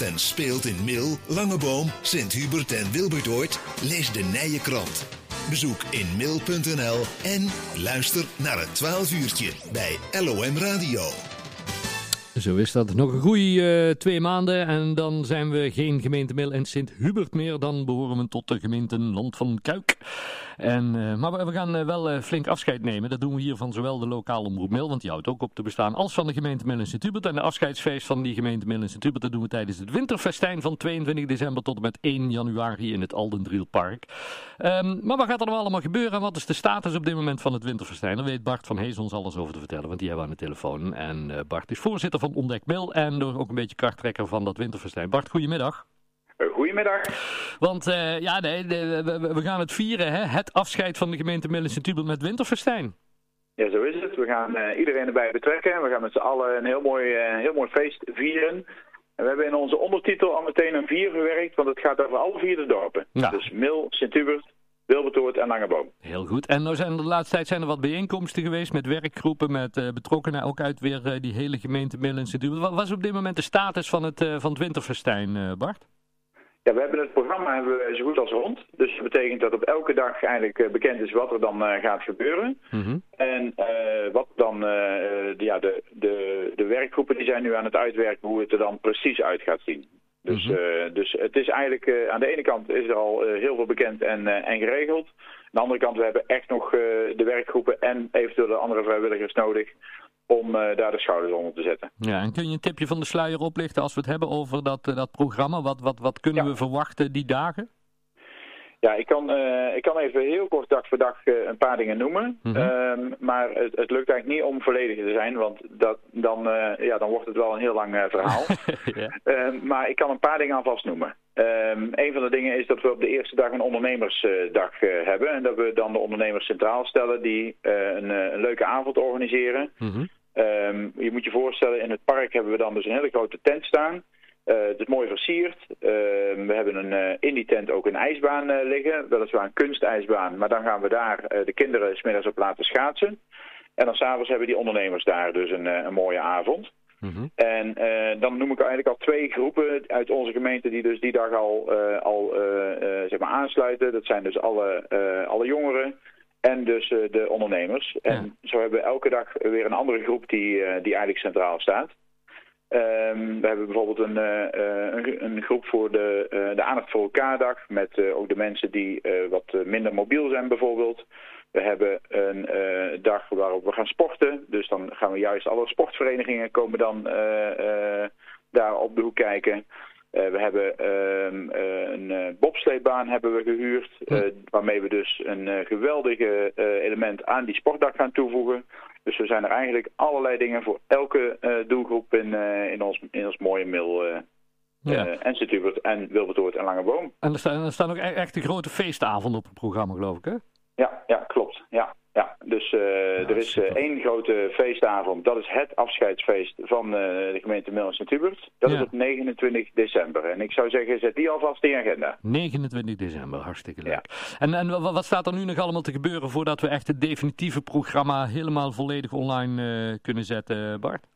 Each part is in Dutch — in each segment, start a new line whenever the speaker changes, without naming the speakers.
en speelt in Mil, Langeboom, Sint-Hubert en Wilbertoort? Lees de Nije Krant. Bezoek in mil.nl en luister naar het 12 uurtje bij LOM Radio.
Zo is dat. Nog een goede uh, twee maanden en dan zijn we geen gemeente Mil en Sint-Hubert meer. Dan behoren we tot de gemeente Land van Kuik. En, uh, maar we gaan uh, wel uh, flink afscheid nemen. Dat doen we hier van zowel de lokale omroep Mil, want die houdt ook op te bestaan, als van de gemeente Mil en Sint-Hubert. En de afscheidsfeest van die gemeente Mil en Sint-Hubert, dat doen we tijdens het winterfestijn van 22 december tot en met 1 januari in het Aldendrielpark. Um, maar wat gaat er nou allemaal gebeuren en wat is de status op dit moment van het winterfestijn? Daar weet Bart van Hees ons alles over te vertellen, want die hebben we aan de telefoon. En Bart is voorzitter van Ontdek Mil en ook een beetje karttrekker van dat winterfestijn. Bart, goedemiddag.
Goedemiddag.
Want uh, ja, nee, de, we, we, gaan het vieren, hè? het afscheid van de gemeente Millense Tubel met winterfestijn.
Ja, zo is het. We gaan uh, iedereen erbij betrekken. We gaan met z'n allen een heel mooi, uh, heel mooi feest vieren. En we hebben in onze ondertitel al meteen een vier verwerkt, want het gaat over alle vier de dorpen. Ja. Dus Mil, Sint-Hubert, Wilbertoort en Langeboom.
Heel goed. En nou zijn de laatste tijd zijn er wat bijeenkomsten geweest met werkgroepen, met uh, betrokkenen, ook uit weer die hele gemeente Mil en Sint-Hubert. Wat was op dit moment de status van het, van het winterfestijn, Bart?
Ja, we hebben het programma hebben we zo goed als rond. Dus dat betekent dat op elke dag eigenlijk uh, bekend is wat er dan uh, gaat gebeuren. Mm -hmm. En uh, wat dan, de, ja, de, de, de werkgroepen die zijn nu aan het uitwerken hoe het er dan precies uit gaat zien. Dus, mm -hmm. dus het is eigenlijk, aan de ene kant is er al heel veel bekend en, en geregeld. Aan de andere kant, we hebben echt nog de werkgroepen en eventueel de andere vrijwilligers nodig om uh, daar de schouders onder te zetten.
Ja, en kun je een tipje van de sluier oplichten als we het hebben over dat, uh, dat programma? Wat, wat, wat kunnen ja. we verwachten die dagen?
Ja, ik kan, uh, ik kan even heel kort dag voor dag een paar dingen noemen. Mm -hmm. um, maar het, het, lukt eigenlijk niet om volledig te zijn, want dat, dan, ja, dan wordt het wel een heel lang verhaal. ja. um, maar ik kan een paar dingen alvast noemen. Um, een van de dingen is dat we op de eerste dag een ondernemersdag hebben. En dat we dan de ondernemers centraal stellen die een, een, leuke avond organiseren. Mm -hmm. Um, je moet je voorstellen, in het park hebben we dan dus een hele grote tent staan. Uh, het is mooi versierd. Uh, we hebben een, uh, in die tent ook een ijsbaan liggen. Weliswaar een kunstijsbaan. Maar dan gaan we daar de kinderen smiddags op laten schaatsen. En dan s'avonds hebben die ondernemers daar dus een, een mooie avond. Mm -hmm. En dan noem ik eigenlijk al twee groepen uit onze gemeente die dus die dag al, al zeg maar aansluiten. Dat zijn dus alle, alle jongeren. En dus uh, de ondernemers. En ja. zo hebben we elke dag weer een andere groep die, uh, die eigenlijk centraal staat. Um, we hebben bijvoorbeeld een, uh, een, een, groep voor de, de aandacht voor elkaar dag. Met ook de mensen die wat minder mobiel zijn bijvoorbeeld. We hebben een dag waarop we gaan sporten. Dus dan gaan we juist alle sportverenigingen komen dan daar op de hoek kijken. Uh, we hebben uh, een uh, bobsleebaan hebben we gehuurd, waarmee we dus een geweldige element aan die sportdag gaan toevoegen. Dus we zijn er eigenlijk allerlei dingen voor elke doelgroep in, in, ons, in ons mooie mil. Ja. en Sint-Hubert en Wilbertoort en Langeboom.
En er staan, er staan ook e-, echt een grote feestavonden op het programma, geloof ik, hè?
Ja, ja klopt. Ja. Dus uh, ja, er is uh, één grote feestavond. Dat is het afscheidsfeest van uh, de gemeente Mil en Sint-Hubert. Dat ja. is op 29 december. En ik zou zeggen, zet die alvast in je agenda.
29 december, hartstikke leuk. Ja. En, en wat staat er nu nog allemaal te gebeuren voordat we echt het definitieve programma helemaal volledig online kunnen zetten, Bart?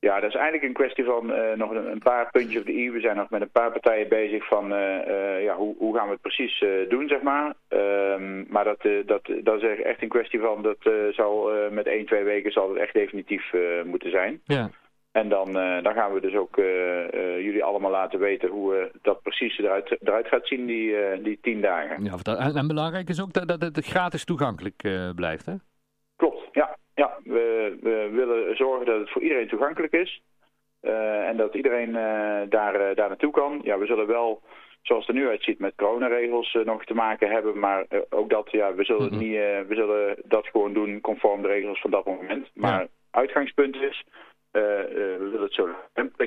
Ja, dat is eigenlijk een kwestie van uh, nog een, een, paar puntjes op de i. We zijn nog met een paar partijen bezig van uh, uh, ja, hoe, hoe gaan we het precies doen, zeg maar. Um, maar dat, dat, dat is echt een kwestie van, dat zal met één, twee weken zal het echt definitief moeten zijn. Ja. En dan, dan gaan we dus ook jullie allemaal laten weten hoe dat precies eruit, eruit gaat zien, die, die tien dagen.
Ja, en, en belangrijk is ook dat, dat het gratis toegankelijk blijft, hè?
We, willen zorgen dat het voor iedereen toegankelijk is. Uh, en dat iedereen uh, daar, uh, daar naartoe kan. Ja, we zullen wel, zoals het er nu uitziet, met coronaregels nog te maken hebben. Maar ook dat, ja, we zullen, mm -hmm. niet, we zullen dat gewoon doen conform de regels van dat moment. Maar ja. uitgangspunt is, we willen het zo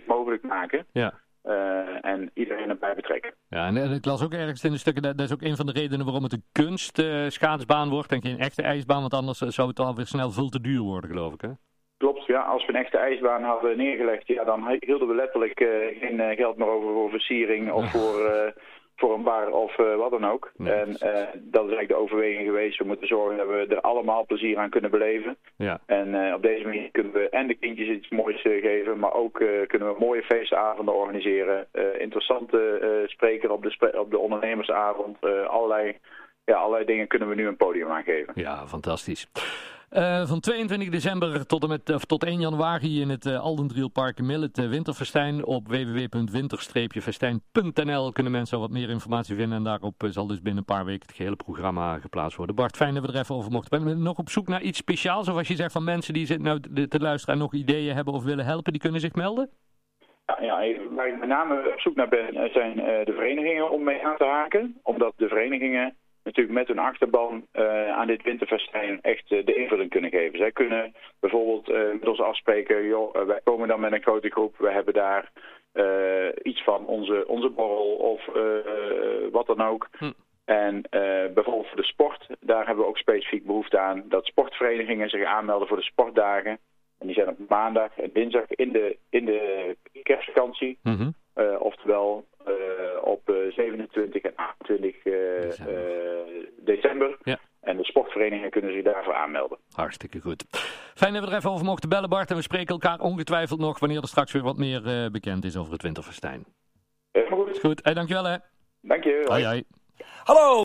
mogelijk maken. Ja. Uh, en iedereen erbij betrekken.
Ja, en, en ik las ook ergens in de stukken, dat, dat, is ook een van de redenen waarom het een kunstschaatsbaan uh, wordt en geen echte ijsbaan, want anders zou het alweer snel veel te duur worden, geloof ik, hè?
Klopt, ja. Als we een echte ijsbaan hadden neergelegd, ja, dan hielden we letterlijk uh, geen geld meer over voor versiering of voor, voor een bar of wat dan ook. en dat is eigenlijk de overweging geweest. We moeten zorgen dat we er allemaal plezier aan kunnen beleven.
Ja.
En op deze manier kunnen we en de kindjes iets moois geven, maar ook kunnen we mooie feestavonden organiseren. interessante spreker op de, op de ondernemersavond. allerlei, ja, allerlei dingen kunnen we nu een podium aan geven.
Ja, fantastisch. Uh, van 22 december tot, en met, tot 1 januari in het uh, Aldendrielpark Millet uh, Winterfestijn. Op www.winter-festijn.nl kunnen mensen wat meer informatie vinden. En daarop zal dus binnen een paar weken het gehele programma geplaatst worden. Bart, fijn dat we er even over mochten. Ben je nog op zoek naar iets speciaals? Of als je zegt van mensen die zitten nou te luisteren en nog ideeën hebben of willen helpen, die kunnen zich melden?
Ja, ja, waar ik met name op zoek naar ben zijn de verenigingen om mee aan te haken. Omdat de verenigingen natuurlijk met hun achterban uh, aan dit winterfestijn echt uh, de invulling kunnen geven. Zij kunnen bijvoorbeeld uh, met ons afspreken, joh, wij komen dan met een grote groep, we hebben daar iets van onze, onze borrel of wat dan ook. Hm. En bijvoorbeeld voor de sport, daar hebben we ook specifiek behoefte aan dat sportverenigingen zich aanmelden voor de sportdagen. En die zijn op maandag en dinsdag in de, in de kerstvakantie. Mm oftewel op 27 en 28 december. Ja. En de sportverenigingen kunnen zich daarvoor aanmelden.
Hartstikke goed. Fijn dat we er even over mochten bellen, Bart. En we spreken elkaar ongetwijfeld nog wanneer er straks weer wat meer uh, bekend is over het winterfestijn.
Helemaal goed.
Goed, hey, dankjewel hè.
Dank je.
Hoi, hoi.
Hallo.